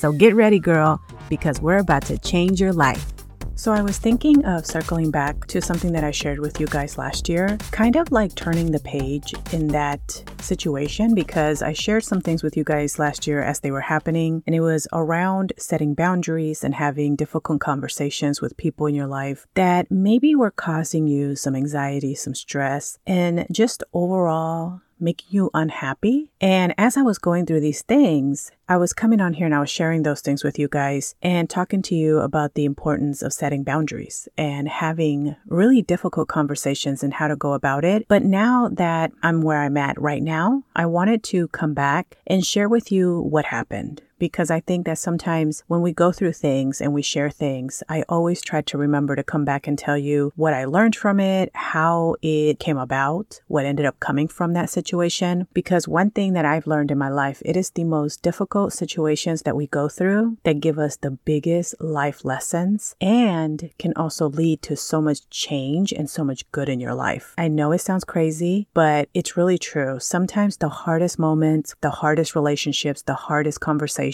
So get ready, girl, because we're about to change your life. So, I was thinking of circling back to something that I shared with you guys last year, kind of like turning the page in that situation because I shared some things with you guys last year as they were happening, and it was around setting boundaries and having difficult conversations with people in your life that maybe were causing you some anxiety, some stress, and just overall making you unhappy. And as I was going through these things, I was coming on here and I was sharing those things with you guys and talking to you about the importance of setting boundaries and having really difficult conversations and how to go about it. But now that I'm where I'm at right now, I wanted to come back and share with you what happened because I think that sometimes when we go through things and we share things, I always try to remember to come back and tell you what I learned from it, how it came about, what ended up coming from that situation. Because one thing that I've learned in my life, it is the most difficult situations that we go through that give us the biggest life lessons and can also lead to so much change and so much good in your life. I know it sounds crazy, but it's really true. Sometimes the hardest moments, the hardest relationships, the hardest conversations,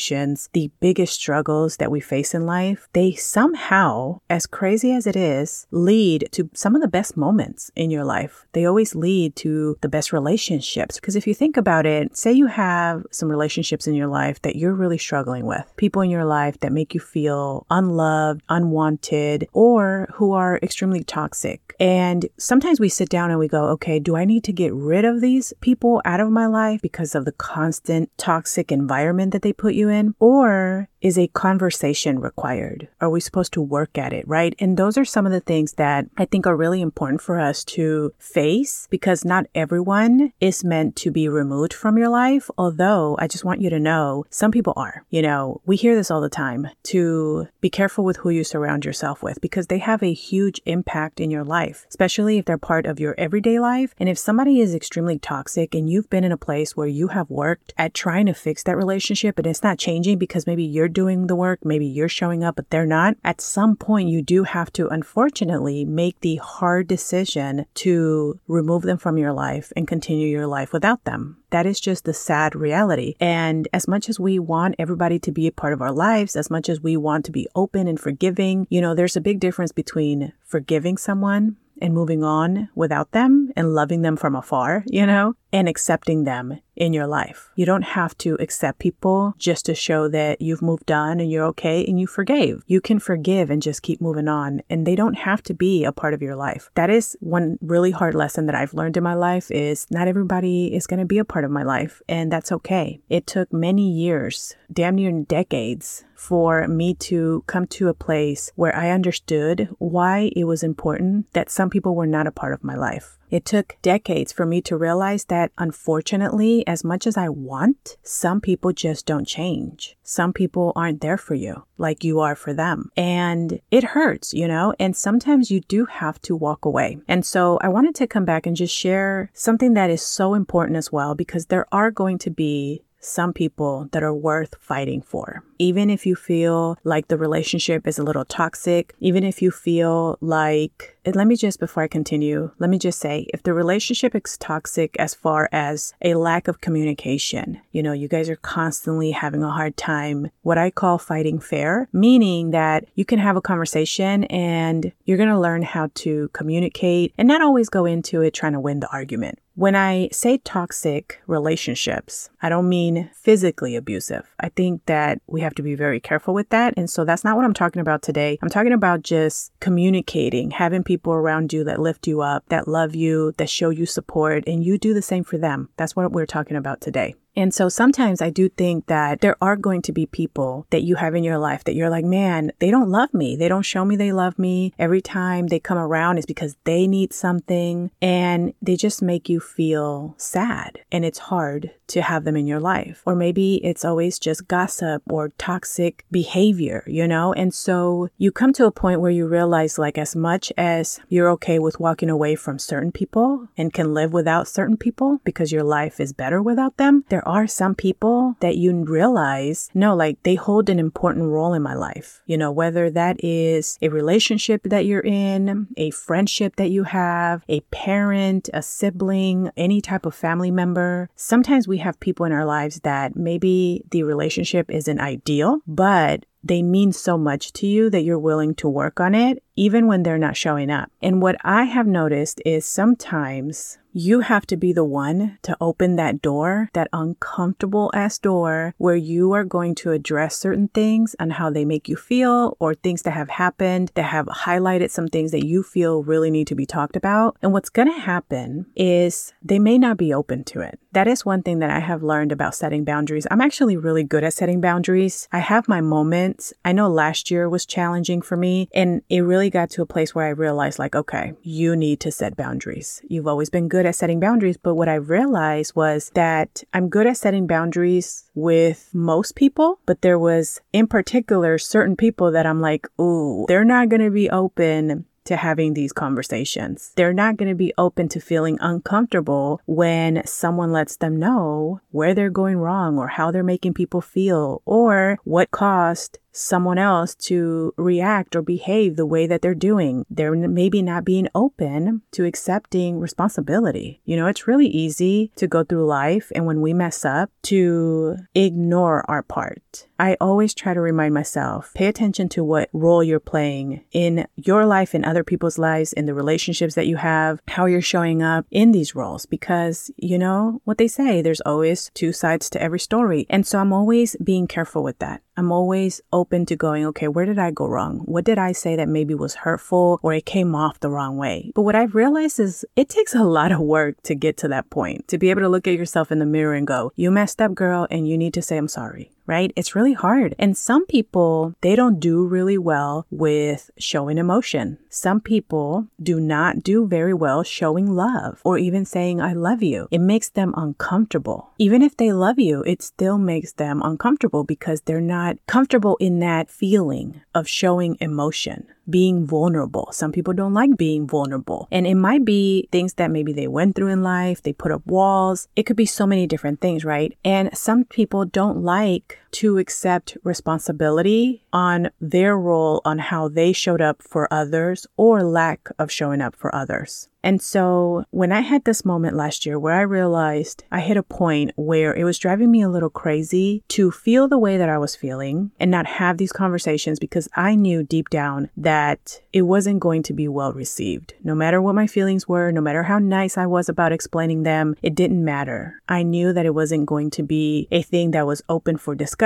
the biggest struggles that we face in life, they somehow, as crazy as it is, lead to some of the best moments in your life. They always lead to the best relationships. Because if you think about it, say you have some relationships in your life life that you're really struggling with, people in your life that make you feel unloved, unwanted, or who are extremely toxic. And sometimes we sit down and we go, okay, do I need to get rid of these people out of my life because of the constant toxic environment that they put you in? Or is a conversation required? Are we supposed to work at it, right? And those are some of the things that I think are really important for us to face because not everyone is meant to be removed from your life. Although I just want you to know some people are. You know, we hear this all the time to be careful with who you surround yourself with because they have a huge impact in your life, especially if they're part of your everyday life. And if somebody is extremely toxic and you've been in a place where you have worked at trying to fix that relationship and it's not changing because maybe you're doing the work, maybe you're showing up, but they're not, at some point you do have to, unfortunately, make the hard decision to remove them from your life and continue your life without them. That is just the sad reality. And as much as we want everybody to be a part of our lives, as much as we want to be open and forgiving, you know, there's a big difference between forgiving someone and moving on without them and loving them from afar, you know, and accepting them in your life. You don't have to accept people just to show that you've moved on and you're okay and you forgave. You can forgive and just keep moving on and they don't have to be a part of your life. That is one really hard lesson that I've learned in my life is not everybody is going to be a part of my life and that's okay. It took many years, damn near decades for me to come to a place where I understood why it was important that some people were not a part of my life. It took decades for me to realize that unfortunately, as much as I want, some people just don't change. Some people aren't there for you like you are for them. And it hurts, you know, and sometimes you do have to walk away. And so I wanted to come back and just share something that is so important as well, because there are going to be some people that are worth fighting for. Even if you feel like the relationship is a little toxic, even if you feel like let me just, before I continue, let me just say if the relationship is toxic as far as a lack of communication, you know, you guys are constantly having a hard time, what I call fighting fair, meaning that you can have a conversation and you're going to learn how to communicate and not always go into it trying to win the argument. When I say toxic relationships, I don't mean physically abusive. I think that we have to be very careful with that. And so that's not what I'm talking about today. I'm talking about just communicating, having people people around you that lift you up, that love you, that show you support, and you do the same for them. That's what we're talking about today. And so sometimes I do think that there are going to be people that you have in your life that you're like, man, they don't love me. They don't show me they love me. Every time they come around is because they need something and they just make you feel sad. And it's hard to have them in your life. Or maybe it's always just gossip or toxic behavior, you know? And so you come to a point where you realize, like, as much as you're okay with walking away from certain people and can live without certain people because your life is better without them, there are some people that you realize, no, like they hold an important role in my life. You know, whether that is a relationship that you're in, a friendship that you have, a parent, a sibling, any type of family member. Sometimes we have people in our lives that maybe the relationship isn't ideal, but they mean so much to you that you're willing to work on it, even when they're not showing up. And what I have noticed is sometimes you have to be the one to open that door, that uncomfortable ass door where you are going to address certain things and how they make you feel or things that have happened that have highlighted some things that you feel really need to be talked about. And what's going to happen is they may not be open to it. That is one thing that I have learned about setting boundaries. I'm actually really good at setting boundaries. I have my moments. I know last year was challenging for me and it really got to a place where I realized like, okay, you need to set boundaries. You've always been good at setting boundaries, but what I realized was that I'm good at setting boundaries with most people, but there was in particular certain people that I'm like, ooh, they're not going to be open to having these conversations. They're not going to be open to feeling uncomfortable when someone lets them know where they're going wrong or how they're making people feel or what caused someone else to react or behave the way that they're doing. They're maybe not being open to accepting responsibility. You know, it's really easy to go through life and when we mess up to ignore our part. I always try to remind myself, pay attention to what role you're playing in your life in other people's lives, in the relationships that you have, how you're showing up in these roles. Because, you know, what they say, there's always two sides to every story. And so I'm always being careful with that. I'm always open to going, okay, where did I go wrong? What did I say that maybe was hurtful or it came off the wrong way? But what I've realized is it takes a lot of work to get to that point, to be able to look at yourself in the mirror and go, you messed up, girl, and you need to say, I'm sorry right? It's really hard. And some people, they don't do really well with showing emotion. Some people do not do very well showing love or even saying, I love you. It makes them uncomfortable. Even if they love you, it still makes them uncomfortable because they're not comfortable in that feeling of showing emotion being vulnerable. Some people don't like being vulnerable. And it might be things that maybe they went through in life, they put up walls. It could be so many different things, right? And some people don't like to accept responsibility on their role on how they showed up for others or lack of showing up for others. And so when I had this moment last year where I realized I hit a point where it was driving me a little crazy to feel the way that I was feeling and not have these conversations because I knew deep down that it wasn't going to be well received. No matter what my feelings were, no matter how nice I was about explaining them, it didn't matter. I knew that it wasn't going to be a thing that was open for discussion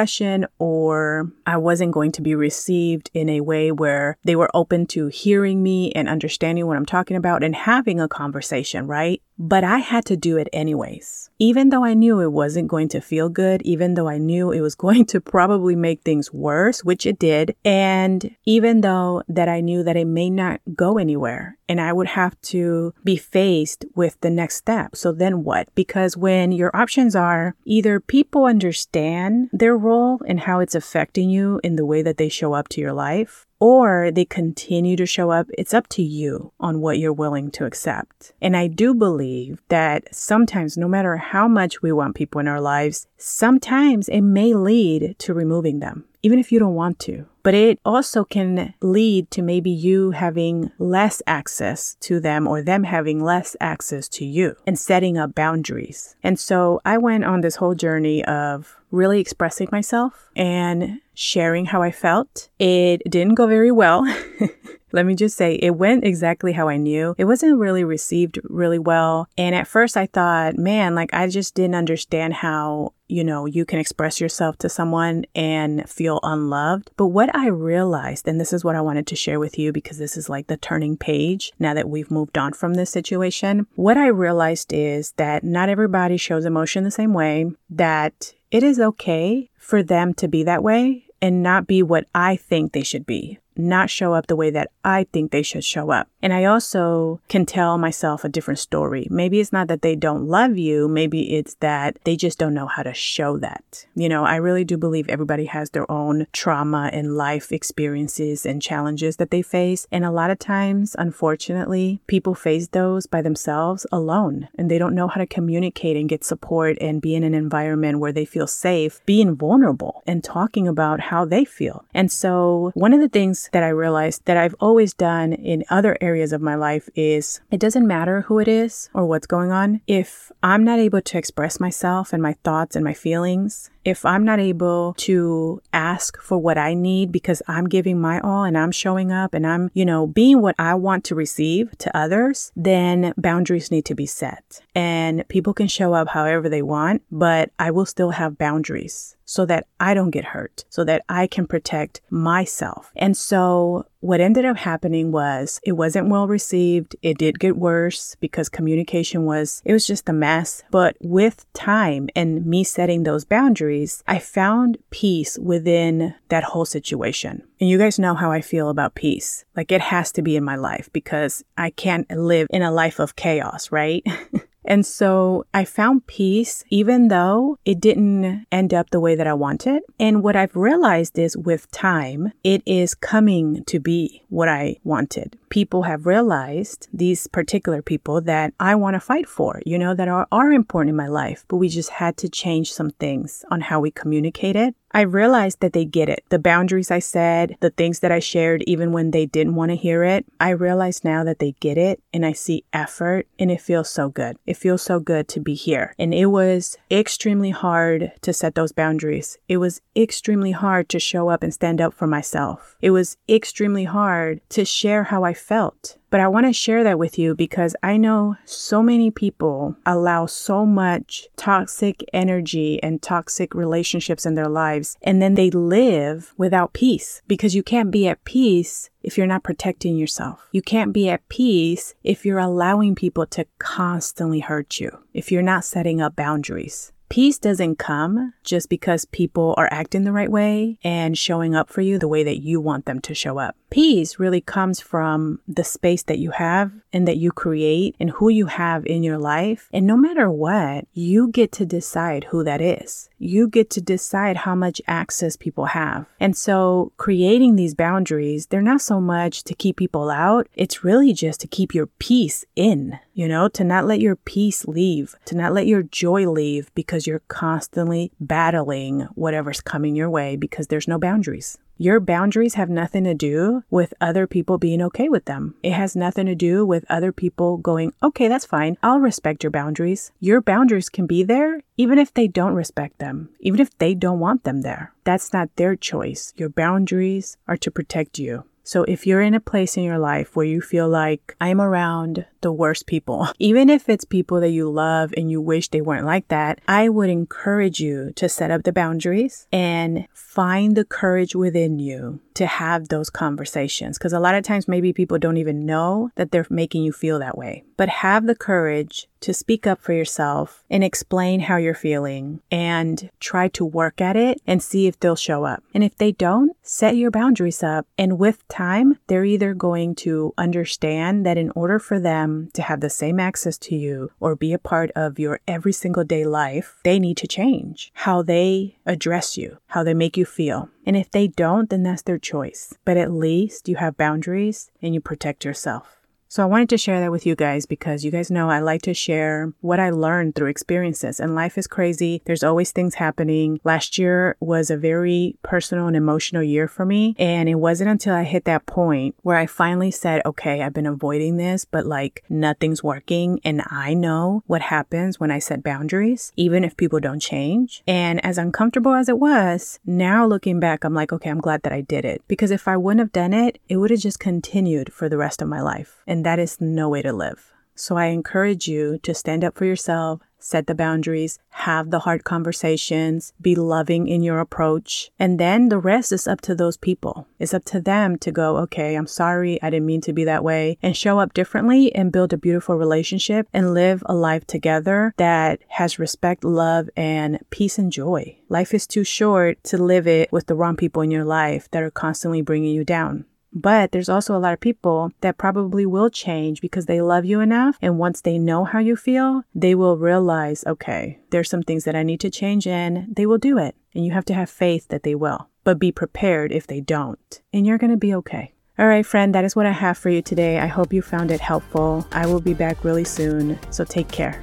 or I wasn't going to be received in a way where they were open to hearing me and understanding what I'm talking about and having a conversation, right? But I had to do it anyways. Even though I knew it wasn't going to feel good, even though I knew it was going to probably make things worse, which it did, and even though that I knew that it may not go anywhere and I would have to be faced with the next step. So then what? Because when your options are either people understand their role and how it's affecting you in the way that they show up to your life, or they continue to show up, it's up to you on what you're willing to accept. And I do believe that sometimes, no matter how much we want people in our lives, sometimes it may lead to removing them, even if you don't want to. But it also can lead to maybe you having less access to them or them having less access to you and setting up boundaries. And so I went on this whole journey of really expressing myself and sharing how I felt. It didn't go very well. Let me just say, it went exactly how I knew. It wasn't really received really well. And at first I thought, man, like I just didn't understand how you know, you can express yourself to someone and feel unloved. But what I realized, and this is what I wanted to share with you because this is like the turning page now that we've moved on from this situation. What I realized is that not everybody shows emotion the same way, that it is okay for them to be that way and not be what I think they should be not show up the way that I think they should show up. And I also can tell myself a different story. Maybe it's not that they don't love you, maybe it's that they just don't know how to show that. You know, I really do believe everybody has their own trauma and life experiences and challenges that they face. And a lot of times, unfortunately, people face those by themselves alone and they don't know how to communicate and get support and be in an environment where they feel safe being vulnerable and talking about how they feel. And so, one of the things that I realized that I've always done in other areas of my life is it doesn't matter who it is or what's going on. If I'm not able to express myself and my thoughts and my feelings, if I'm not able to ask for what I need because I'm giving my all and I'm showing up and I'm, you know, being what I want to receive to others, then boundaries need to be set. And people can show up however they want, but I will still have boundaries so that I don't get hurt, so that I can protect myself. And so what ended up happening was it wasn't well received. It did get worse because communication was, it was just a mess. But with time and me setting those boundaries, I found peace within that whole situation. And you guys know how I feel about peace. Like it has to be in my life because I can't live in a life of chaos, right? And so I found peace even though it didn't end up the way that I wanted. And what I've realized is with time, it is coming to be what I wanted. People have realized, these particular people, that I want to fight for, you know, that are, are important in my life, but we just had to change some things on how we communicated I realized that they get it. The boundaries I said, the things that I shared, even when they didn't want to hear it, I realize now that they get it and I see effort and it feels so good. It feels so good to be here. And it was extremely hard to set those boundaries. It was extremely hard to show up and stand up for myself. It was extremely hard to share how I felt. But I want to share that with you because I know so many people allow so much toxic energy and toxic relationships in their lives, and then they live without peace because you can't be at peace if you're not protecting yourself. You can't be at peace if you're allowing people to constantly hurt you, if you're not setting up boundaries. Peace doesn't come just because people are acting the right way and showing up for you the way that you want them to show up. Peace really comes from the space that you have and that you create and who you have in your life. And no matter what, you get to decide who that is. You get to decide how much access people have. And so creating these boundaries, they're not so much to keep people out. It's really just to keep your peace in, you know, to not let your peace leave, to not let your joy leave because you're constantly battling whatever's coming your way because there's no boundaries. Your boundaries have nothing to do with other people being okay with them. It has nothing to do with other people going, okay, that's fine. I'll respect your boundaries. Your boundaries can be there even if they don't respect them, even if they don't want them there. That's not their choice. Your boundaries are to protect you. So if you're in a place in your life where you feel like I'm around the worst people, even if it's people that you love and you wish they weren't like that, I would encourage you to set up the boundaries and find the courage within you to have those conversations. Because a lot of times, maybe people don't even know that they're making you feel that way. But have the courage to speak up for yourself and explain how you're feeling and try to work at it and see if they'll show up. And if they don't, set your boundaries up. And with time, they're either going to understand that in order for them to have the same access to you or be a part of your every single day life, they need to change how they address you, how they make you feel. And if they don't, then that's their choice. But at least you have boundaries and you protect yourself. So I wanted to share that with you guys because you guys know I like to share what I learned through experiences and life is crazy. There's always things happening. Last year was a very personal and emotional year for me. And it wasn't until I hit that point where I finally said, okay, I've been avoiding this, but like nothing's working. And I know what happens when I set boundaries, even if people don't change. And as uncomfortable as it was, now looking back, I'm like, okay, I'm glad that I did it because if I wouldn't have done it, it would have just continued for the rest of my life. And and that is no way to live. So I encourage you to stand up for yourself, set the boundaries, have the hard conversations, be loving in your approach. And then the rest is up to those people. It's up to them to go, okay, I'm sorry, I didn't mean to be that way, and show up differently and build a beautiful relationship and live a life together that has respect, love, and peace and joy. Life is too short to live it with the wrong people in your life that are constantly bringing you down. But there's also a lot of people that probably will change because they love you enough. And once they know how you feel, they will realize, okay, there's some things that I need to change and they will do it. And you have to have faith that they will, but be prepared if they don't. And you're going to be okay. All right, friend, that is what I have for you today. I hope you found it helpful. I will be back really soon. So take care.